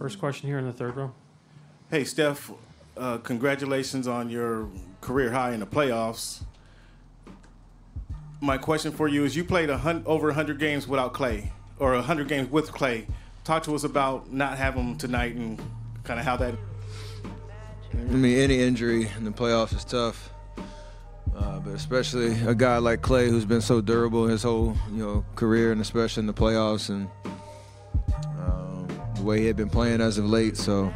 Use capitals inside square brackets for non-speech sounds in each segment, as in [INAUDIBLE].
First question here in the third row. Hey, Steph, uh, congratulations on your career high in the playoffs. My question for you is you played a hun- over 100 games without Klay, or 100 games with Klay. Talk to us about not having him tonight and kind of how that. I mean, any injury in the playoffs is tough. Uh, but especially a guy like Klay, who's been so durable his whole you know career, and especially in the playoffs, and the way he had been playing as of late. So,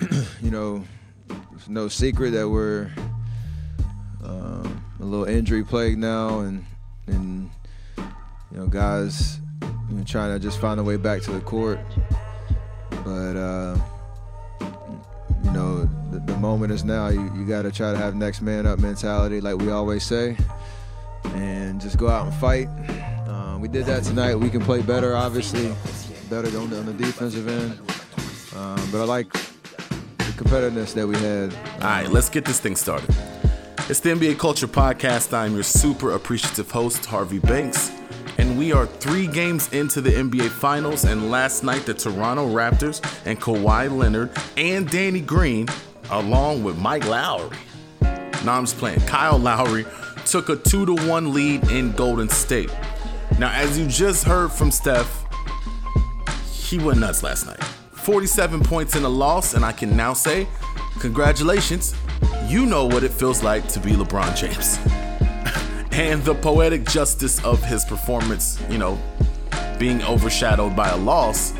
[CLEARS THROAT] you know, it's no secret that we're um, a little injury plagued now, and and you know, guys you know, trying to just find a way back to the court. But uh, you know, the, the moment is now. You, you got to try to have next man up mentality, like we always say, and just go out and fight. Uh, we did that tonight. We can play better, obviously, better on the, on the defensive end. Um, but I like the competitiveness that we had. All right, let's get this thing started. It's the NBA Culture Podcast. I'm your super appreciative host, Harvey Banks. And we are three games into the NBA Finals. And last night, the Toronto Raptors and Kawhi Leonard and Danny Green, along with Mike Lowry, now I'm just playing, Kyle Lowry, took a 2 to 1 lead in Golden State. Now, as you just heard from Steph, he went nuts last night. 47 points in a loss, and I can now say, congratulations. You know what it feels like to be LeBron James. [LAUGHS] and the poetic justice of his performance, you know, being overshadowed by a loss,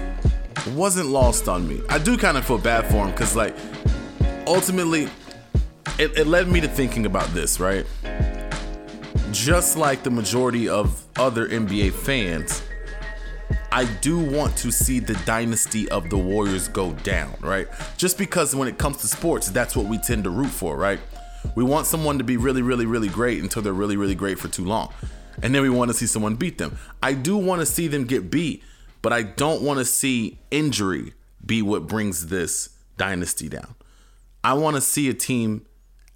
wasn't lost on me. I do kind of feel bad for him because, like, ultimately, it, it led me to thinking about this, right? Just like the majority of other NBA fans, I do want to see the dynasty of the Warriors go down, right? Just because when it comes to sports, that's what we tend to root for, right? We want someone to be really, really, really great until they're really, really great for too long. And then we want to see someone beat them. I do want to see them get beat, but I don't want to see injury be what brings this dynasty down. I want to see a team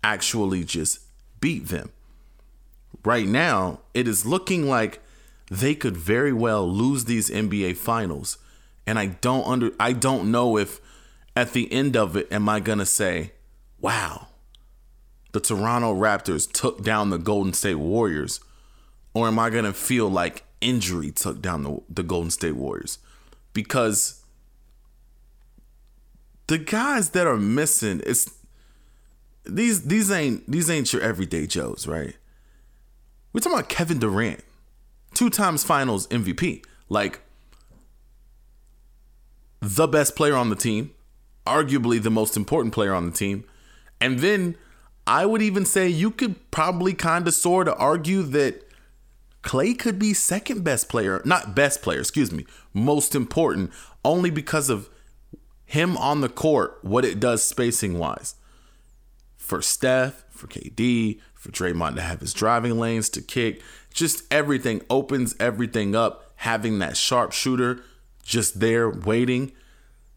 actually just beat them. Right now, it is looking like they could very well lose these NBA finals. And I don't under I don't know if at the end of it am I going to say, "Wow, the Toronto Raptors took down the Golden State Warriors," or am I going to feel like injury took down the, the Golden State Warriors? Because the guys that are missing, it's these these ain't these ain't your everyday Joes, right? We're talking about Kevin Durant, two times finals MVP, like the best player on the team, arguably the most important player on the team. And then I would even say you could probably kind of sort of argue that Klay could be second best player, not best player, excuse me, most important, only because of him on the court, what it does spacing wise. For Steph, for KD, for Draymond to have his driving lanes to kick, just everything opens everything up. Having that sharp shooter just there waiting,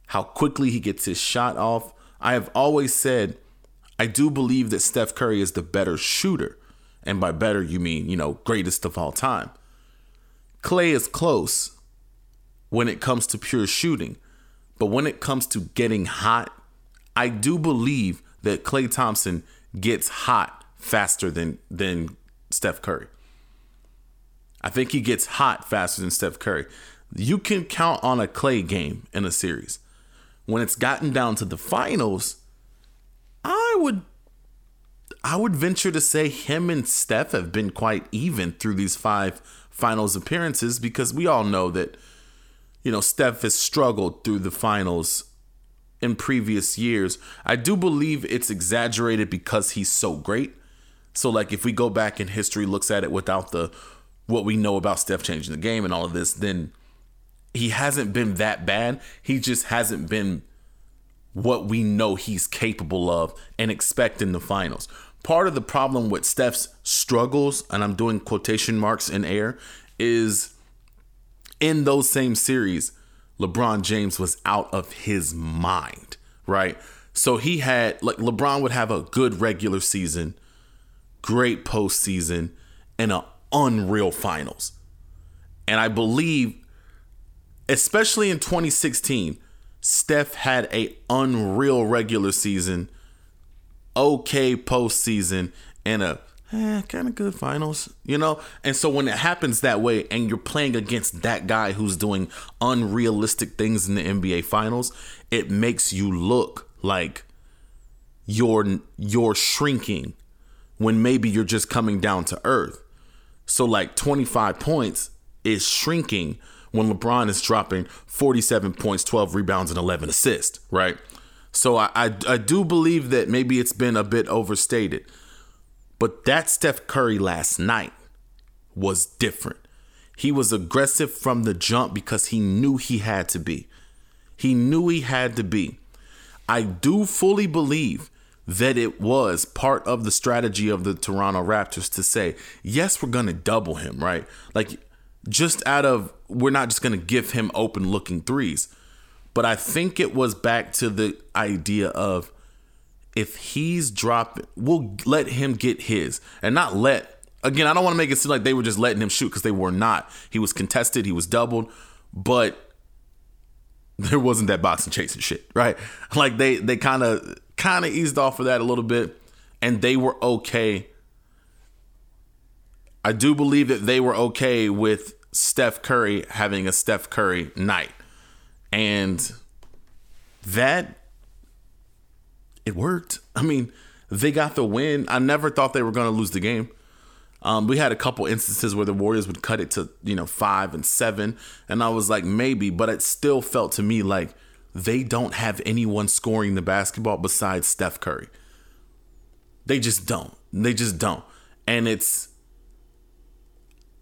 how quickly he gets his shot off. I have always said, I do believe that Steph Curry is the better shooter. And by better, you mean, you know, greatest of all time. Klay is close when it comes to pure shooting. But when it comes to getting hot, I do believe that Klay Thompson gets hot faster than than Steph Curry. I think he gets hot faster than Steph Curry. You can count on a Klay game in a series. When it's gotten down to the finals, I would I would venture to say him and Steph have been quite even through these five finals appearances because we all know that you know Steph has struggled through the finals in previous years. I do believe it's exaggerated because he's so great. So like if we go back in history looks at it without the what we know about Steph changing the game and all of this, then he hasn't been that bad. He just hasn't been what we know he's capable of and expect in the finals. Part of the problem with Steph's struggles, and I'm doing quotation marks in air, is in those same series, LeBron James was out of his mind, right? So he had, like, LeBron would have a good regular season, great postseason, and an unreal finals. And I believe especially in 2016, Steph had a unreal regular season, okay postseason, and a eh, kind of good finals, you know? And so when it happens that way and you're playing against that guy who's doing unrealistic things in the NBA finals, it makes you look like you're you're shrinking when maybe you're just coming down to earth. So like 25 points is shrinking when LeBron is dropping 47 points, 12 rebounds, and 11 assists, right? So I, I, I do believe that maybe it's been a bit overstated. But that Steph Curry last night was different. He was aggressive from the jump because he knew he had to be. He knew he had to be. I do fully believe that it was part of the strategy of the Toronto Raptors to say, yes, we're going to double him, right? Like, just out of, we're not just going to give him open looking threes. But I think it was back to the idea of if he's dropping, we'll let him get his and not let, again, I don't want to make it seem like they were just letting him shoot because they were not. He was contested, he was doubled, but [LAUGHS] there wasn't that boxing chasing shit, right? Like they they kind of kind of eased off of that a little bit, and they were okay. I do believe that they were okay with Steph Curry having a Steph Curry night, and that it worked. I mean, they got the win. I never thought they were going to lose the game. Um, we had a couple instances where the Warriors would cut it to you know five and seven, and I was like maybe, but it still felt to me like they don't have anyone scoring the basketball besides Steph Curry. They just don't. They just don't. And it's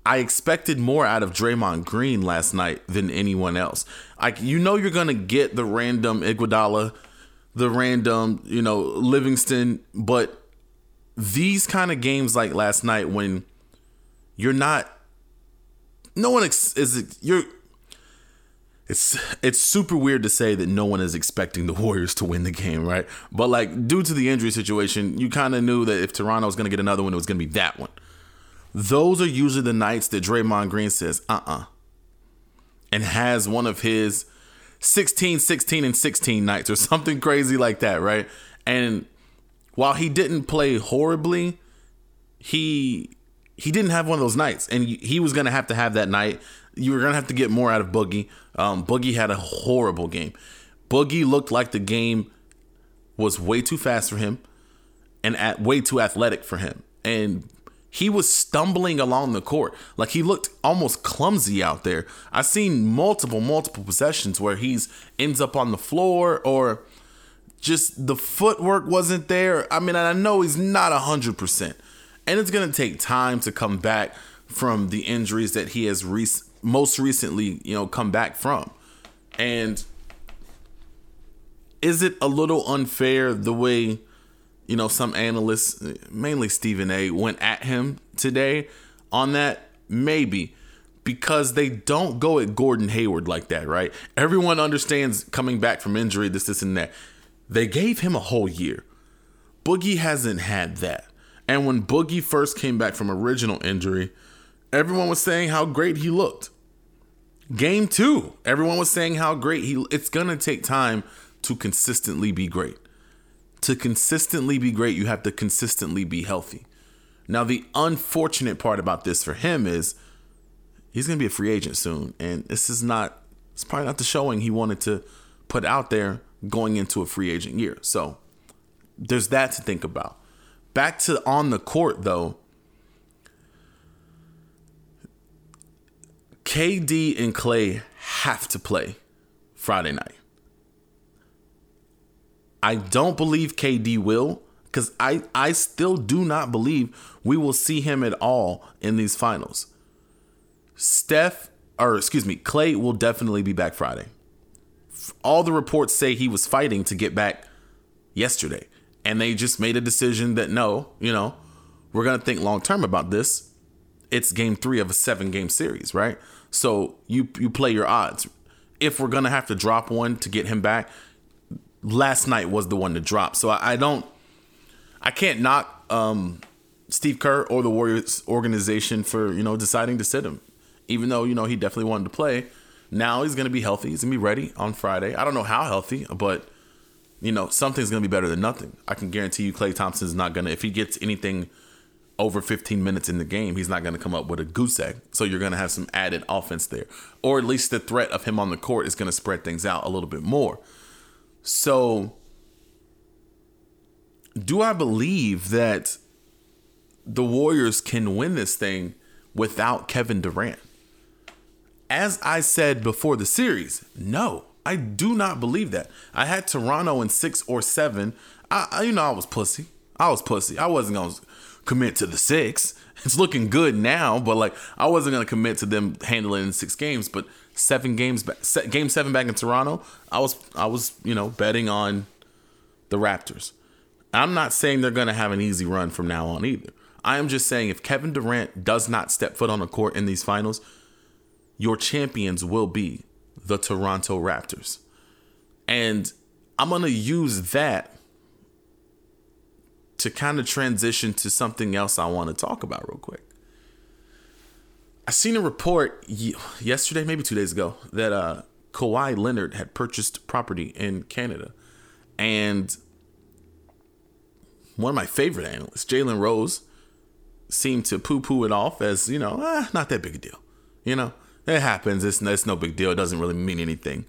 I expected more out of Draymond Green last night than anyone else. Like you know you're gonna get the random Iguodala, the random, you know, Livingston, but these kind of games like last night when you're not no one ex- is you're it's it's super weird to say that no one is expecting the Warriors to win the game, right? But like due to the injury situation, you kind of knew that if Toronto was going to get another one, it was going to be that one. Those are usually the nights that Draymond Green says, "Uh-uh." And has one of his 16 16 and 16 nights or [LAUGHS] something crazy like that, right? And while he didn't play horribly, he he didn't have one of those nights, and he was gonna have to have that night. You were gonna have to get more out of Boogie. Um, Boogie had a horrible game. Boogie looked like the game was way too fast for him, and at way too athletic for him, and he was stumbling along the court like he looked almost clumsy out there. I've seen multiple multiple possessions where he's ends up on the floor or just the footwork wasn't there. I mean, I know he's not 100%. And it's going to take time to come back from the injuries that he has re- most recently, you know, come back from. And is it a little unfair the way, you know, some analysts, mainly Stephen A, went at him today on that? Maybe because they don't go at Gordon Hayward like that, right? Everyone understands coming back from injury, this, this, and that. They gave him a whole year. Boogie hasn't had that. And when Boogie first came back from original injury, everyone was saying how great he looked. Game 2, everyone was saying how great he it's going to take time to consistently be great. To consistently be great, you have to consistently be healthy. Now the unfortunate part about this for him is he's going to be a free agent soon and this is not it's probably not the showing he wanted to put out there going into a free agent year. So there's that to think about. Back to on the court though. KD and Klay have to play Friday night. I don't believe KD will because I, I still do not believe we will see him at all in these finals. Steph, or excuse me, Klay will definitely be back Friday all the reports say he was fighting to get back yesterday. And they just made a decision that no, you know, we're going to think long term about this. It's game three of a seven game series, right? So you you play your odds. If we're gonna have to drop one to get him back, last night was the one to drop. So I, I don't, I can't knock um, Steve Kerr or the Warriors organization for you know deciding to sit him, even though you know he definitely wanted to play Now he's going to be healthy. He's going to be ready on Friday. I don't know how healthy, but you know something's going to be better than nothing. I can guarantee you, Klay Thompson's not going to. If he gets anything over 15 minutes in the game, he's not going to come up with a goose egg. So you're going to have some added offense there, or at least the threat of him on the court is going to spread things out a little bit more. So, do I believe that the Warriors can win this thing without Kevin Durant? As I said before the series, no, I do not believe that. I had Toronto in six or seven. I, you know, I was pussy. I was pussy. I wasn't gonna commit to the six. [LAUGHS] It's looking good now, but like I wasn't gonna commit to them handling in six games. But seven games, back, game seven back in Toronto, I was I was you know betting on the Raptors. I'm not saying they're gonna have an easy run from now on either. I am just saying if Kevin Durant does not step foot on the court in these finals, your champions will be the Toronto Raptors. And I'm going to use that to kind of transition to something else I want to talk about real quick. I seen a report yesterday, maybe two days ago, that uh, Kawhi Leonard had purchased property in Canada. And one of my favorite analysts, Jalen Rose, seemed to poo poo it off as, you know, eh, not that big a deal. You know, it happens. It's, it's no big deal. It doesn't really mean anything.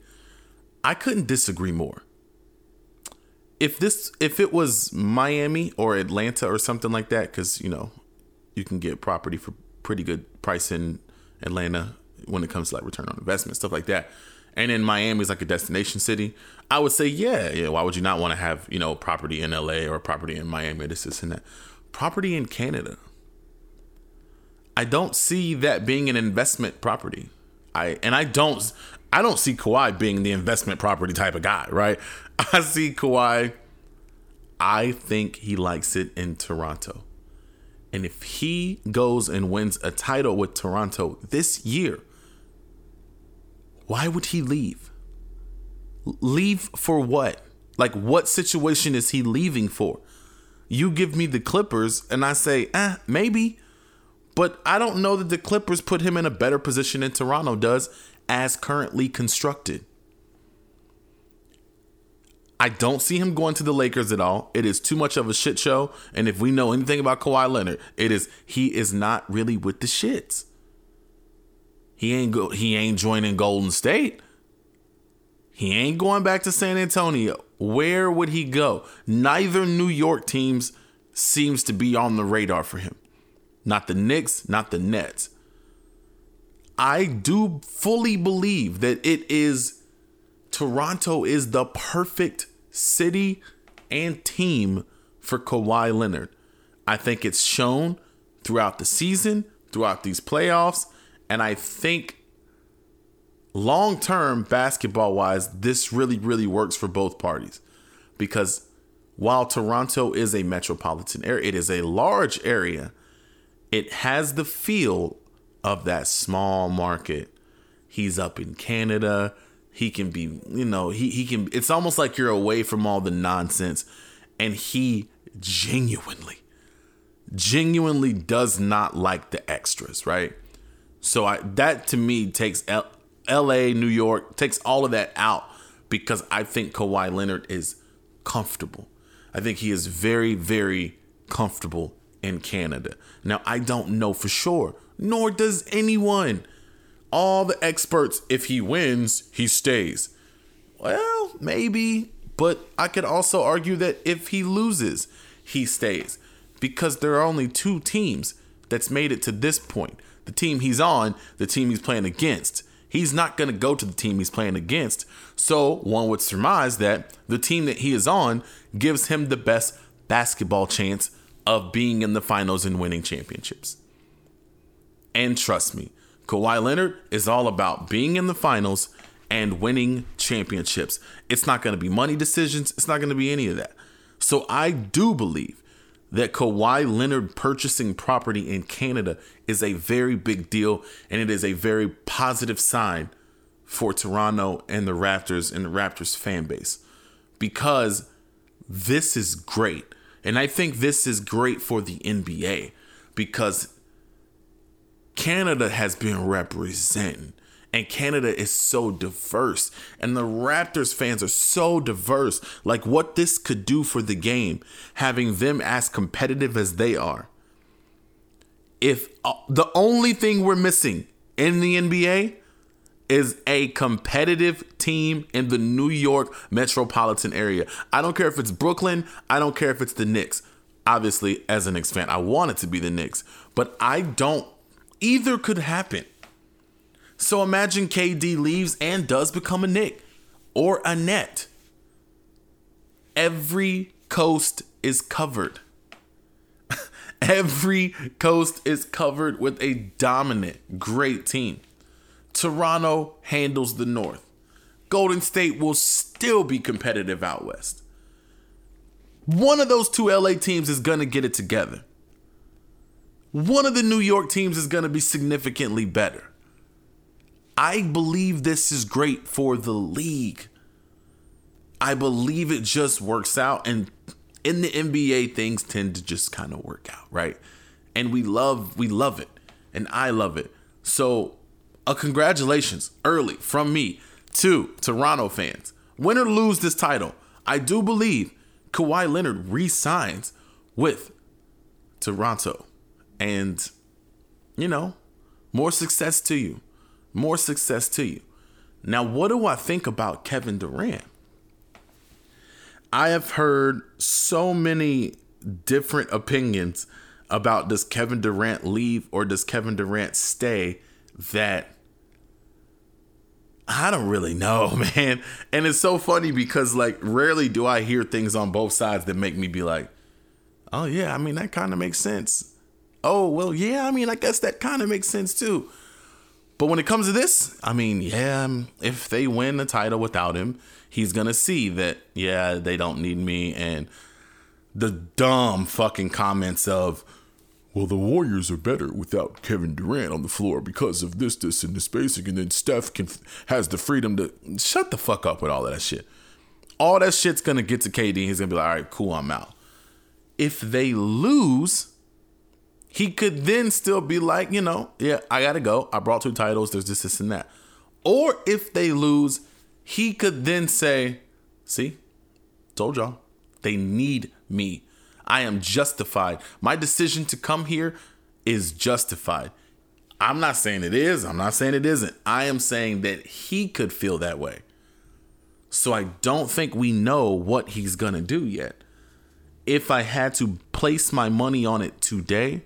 I couldn't disagree more. If this, if it was Miami or Atlanta or something like that, because you know, you can get property for pretty good price in Atlanta when it comes to like return on investment stuff like that. And in Miami is like a destination city. I would say, yeah, yeah. Why would you not want to have you know property in LA or property in Miami? This, this, and that. Property in Canada I don't see that being an investment property. I and I don't I don't see Kawhi being the investment property type of guy, right? [LAUGHS] I see Kawhi I think he likes it in Toronto. And if he goes and wins a title with Toronto this year, why would he leave? Leave for what? Like, what situation is he leaving for? You give me the Clippers, and I say, eh, maybe. But I don't know that the Clippers put him in a better position than Toronto does as currently constructed. I don't see him going to the Lakers at all. It is too much of a shit show. And if we know anything about Kawhi Leonard, it is he is not really with the shits. He ain't go he ain't joining Golden State. He ain't going back to San Antonio. Where would he go? Neither New York teams seems to be on the radar for him not the Knicks, not the Nets. I do fully believe that it is Toronto is the perfect city and team for Kawhi Leonard. I think it's shown throughout the season, throughout these playoffs, and I think long term basketball wise, this really, really works for both parties because while Toronto is a metropolitan area, it is a large area it has the feel of that small market. He's up in Canada. He can be, you know, he, he can, it's almost like you're away from all the nonsense. And he genuinely, genuinely does not like the extras, right? So I, that to me takes L, LA, New York, takes all of that out because I think Kawhi Leonard is comfortable. I think he is very, very comfortable in Canada. Now, I don't know for sure, nor does anyone. All the experts, if he wins, he stays. Well, maybe, but I could also argue that if he loses, he stays. Because there are only two teams that's made it to this point the team he's on, the team he's playing against. He's not going to go to the team he's playing against. So one would surmise that the team that he is on gives him the best basketball chance of being in the finals and winning championships. And trust me, Kawhi Leonard is all about being in the finals and winning championships. It's not going to be money decisions, it's not going to be any of that. So I do believe that Kawhi Leonard purchasing property in Canada is a very big deal and it is a very positive sign for Toronto and the Raptors and the Raptors fan base because this is great. And I think this is great for the NBA because Canada has been representing And Canada is so diverse. And the Raptors fans are so diverse. Like what this could do for the game, having them as competitive as they are. If uh, the only thing we're missing in the NBA is a competitive team in the New York metropolitan area. I don't care if it's Brooklyn, I don't care if it's the Knicks. Obviously, as a Knicks fan, I want it to be the Knicks, but I don't. Either could happen. So imagine KD leaves and does become a Knick or a net. Every coast is covered. [LAUGHS] Every coast is covered with a dominant, great team. Toronto handles the North. Golden State will still be competitive out west. One of those two LA teams is going to get it together. One of the New York teams is going to be significantly better. I believe this is great for the league. I believe it just works out. And in the NBA, things tend to just kind of work out, right? And we love, we love it. And I love it. So a congratulations early from me to Toronto fans. Win or lose this title, I do believe Kawhi Leonard re-signs with Toronto. And, you know, more success to you. More success to you. Now, what do I think about Kevin Durant? I have heard so many different opinions about does Kevin Durant leave or does Kevin Durant stay that I don't really know, [LAUGHS] man. And it's so funny because like rarely do I hear things on both sides that make me be like, "Oh yeah, I mean that kind of makes sense." Oh, well, yeah, I mean, I guess that kind of makes sense too. But when it comes to this, I mean, yeah, um, if they win the title without him, he's going to see that yeah, they don't need me and the dumb fucking comments of well, the Warriors are better without Kevin Durant on the floor because of this, this, and this spacing, and then Steph can has the freedom to shut the fuck up with all that shit. All that shit's gonna get to KD. He's gonna be like, all right, cool, I'm out. If they lose, he could then still be like, you know, yeah, I gotta go. I brought two titles. There's this, this, and that. Or if they lose, he could then say, see, told y'all, they need me. I am justified. My decision to come here is justified. I'm not saying it is. I'm not saying it isn't. I am saying that he could feel that way. So I don't think we know what he's going to do yet. If I had to place my money on it today,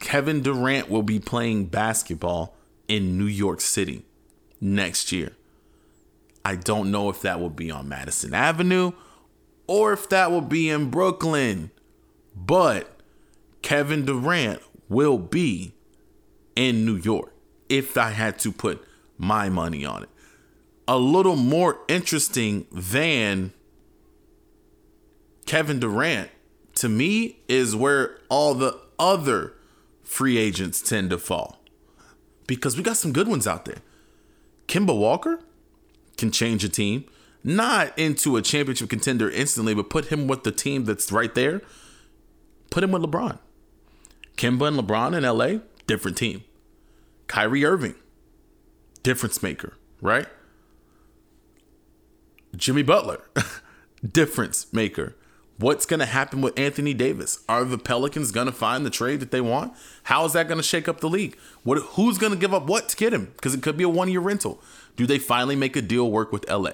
Kevin Durant will be playing basketball in New York City next year. I don't know if that will be on Madison Avenue or if that will be in Brooklyn. But Kevin Durant will be in New York if I had to put my money on it. A little more interesting than Kevin Durant to me is where all the other free agents tend to fall. Because we got some good ones out there. Kemba Walker can change a team not into a championship contender instantly, but put him with the team that's right there. Put him with LeBron. Kemba and LeBron in LA, different team. Kyrie Irving, difference maker, right? Jimmy Butler, [LAUGHS] difference maker. What's going to happen with Anthony Davis? Are the Pelicans going to find the trade that they want? How is that going to shake up the league? What who's going to give up what to get him? Because it could be a one-year rental. Do they finally make a deal work with LA?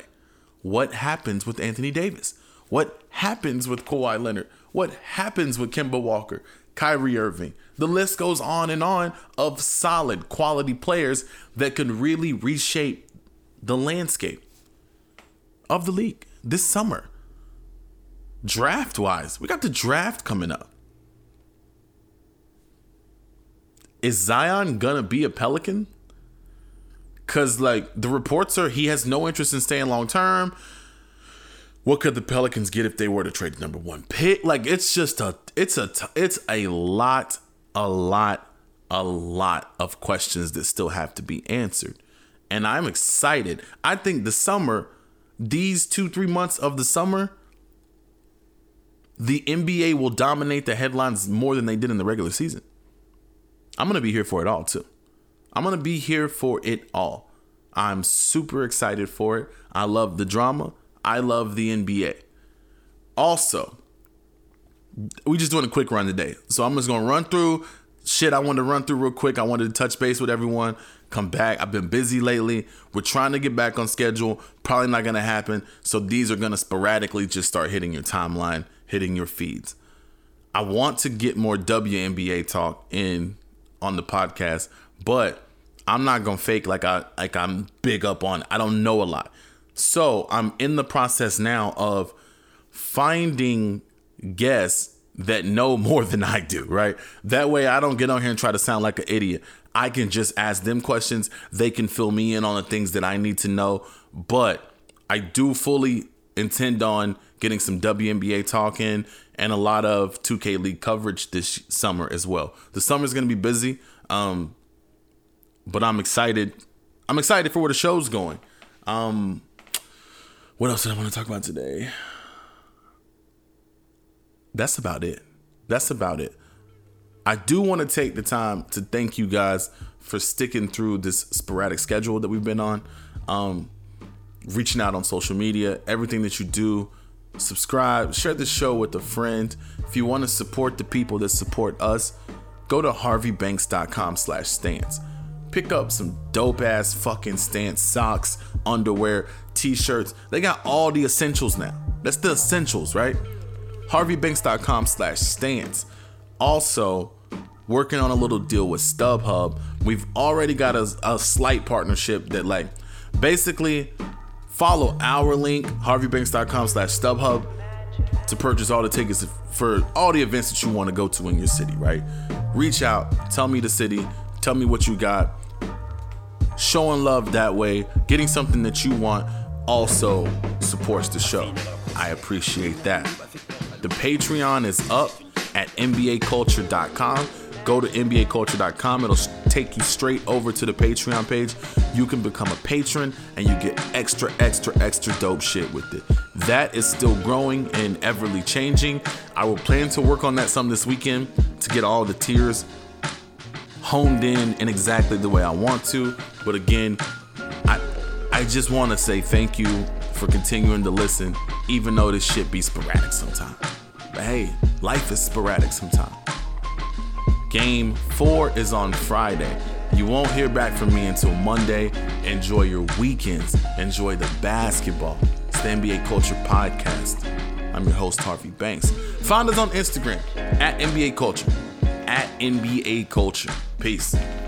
What happens with Anthony Davis? What happens with Kawhi Leonard? What happens with Kemba Walker, Kyrie Irving? The list goes on and on of solid quality players that could really reshape the landscape of the league this summer. Draft wise, we got the draft coming up. Is Zion gonna be a Pelican? Cause like the reports are he has no interest in staying long term. What could the Pelicans get if they were to trade the number one pick? Like it's just a it's a it's a lot, a lot, a lot of questions that still have to be answered. And I'm excited. I think the summer, these two, three months of the summer, the NBA will dominate the headlines more than they did in the regular season. I'm gonna be here for it all too. I'm going to be here for it all. I'm super excited for it. I love the drama. I love the NBA. Also, we just doing a quick run today. So I'm just going to run through shit I wanted to run through real quick. I wanted to touch base with everyone, come back. I've been busy lately. We're trying to get back on schedule. Probably not going to happen. So these are going to sporadically just start hitting your timeline, hitting your feeds. I want to get more WNBA talk in on the podcast, but I'm not gonna fake like I like I'm big up on. I don't know a lot, so I'm in the process now of finding guests that know [LAUGHS] more than I do. Right, that way I don't get on here and try to sound like an idiot. I can just ask them questions. They can fill me in on the things that I need to know. But I do fully intend on getting some WNBA talk in and a lot of 2K League coverage this summer as well. The summer is going to be busy, um, but I'm excited. I'm excited for where the show's going. Um, what else did I want to talk about today? That's about it. That's about it. I do want to take the time to thank you guys for sticking through this sporadic schedule that we've been on. Um, reaching out on social media, everything that you do subscribe, share the show with a friend. If you want to support the people that support us, go to harveybanks.com slash stance. Pick up some dope ass fucking stance socks, underwear, t-shirts. They got all the essentials now. That's the essentials, right? harveybanks.com slash stance. Also, working on a little deal with StubHub. We've already got a, a slight partnership that like basically Follow our link, harveybanks.com slash StubHub, to purchase all the tickets for all the events that you want to go to in your city, right? Reach out, tell me the city, tell me what you got. Showing love that way, getting something that you want also supports the show. I appreciate that. The Patreon is up at NBAculture.com go to NBAculture.com. It'll take you straight over to the Patreon page. You can become a patron and you get extra, extra, extra dope shit with it. That is still growing and everly changing. I will plan to work on that some this weekend to get all the tiers honed in in exactly the way I want to. But again, I I just want to say thank you for continuing to listen, even though this shit be sporadic sometimes. But hey, life is sporadic sometimes. Game four is on Friday. You won't hear back from me until Monday. Enjoy your weekends. Enjoy the basketball. It's the NBA Culture Podcast. I'm your host, Harvey Banks. Find us on Instagram at NBA Culture. At NBA Culture. Peace.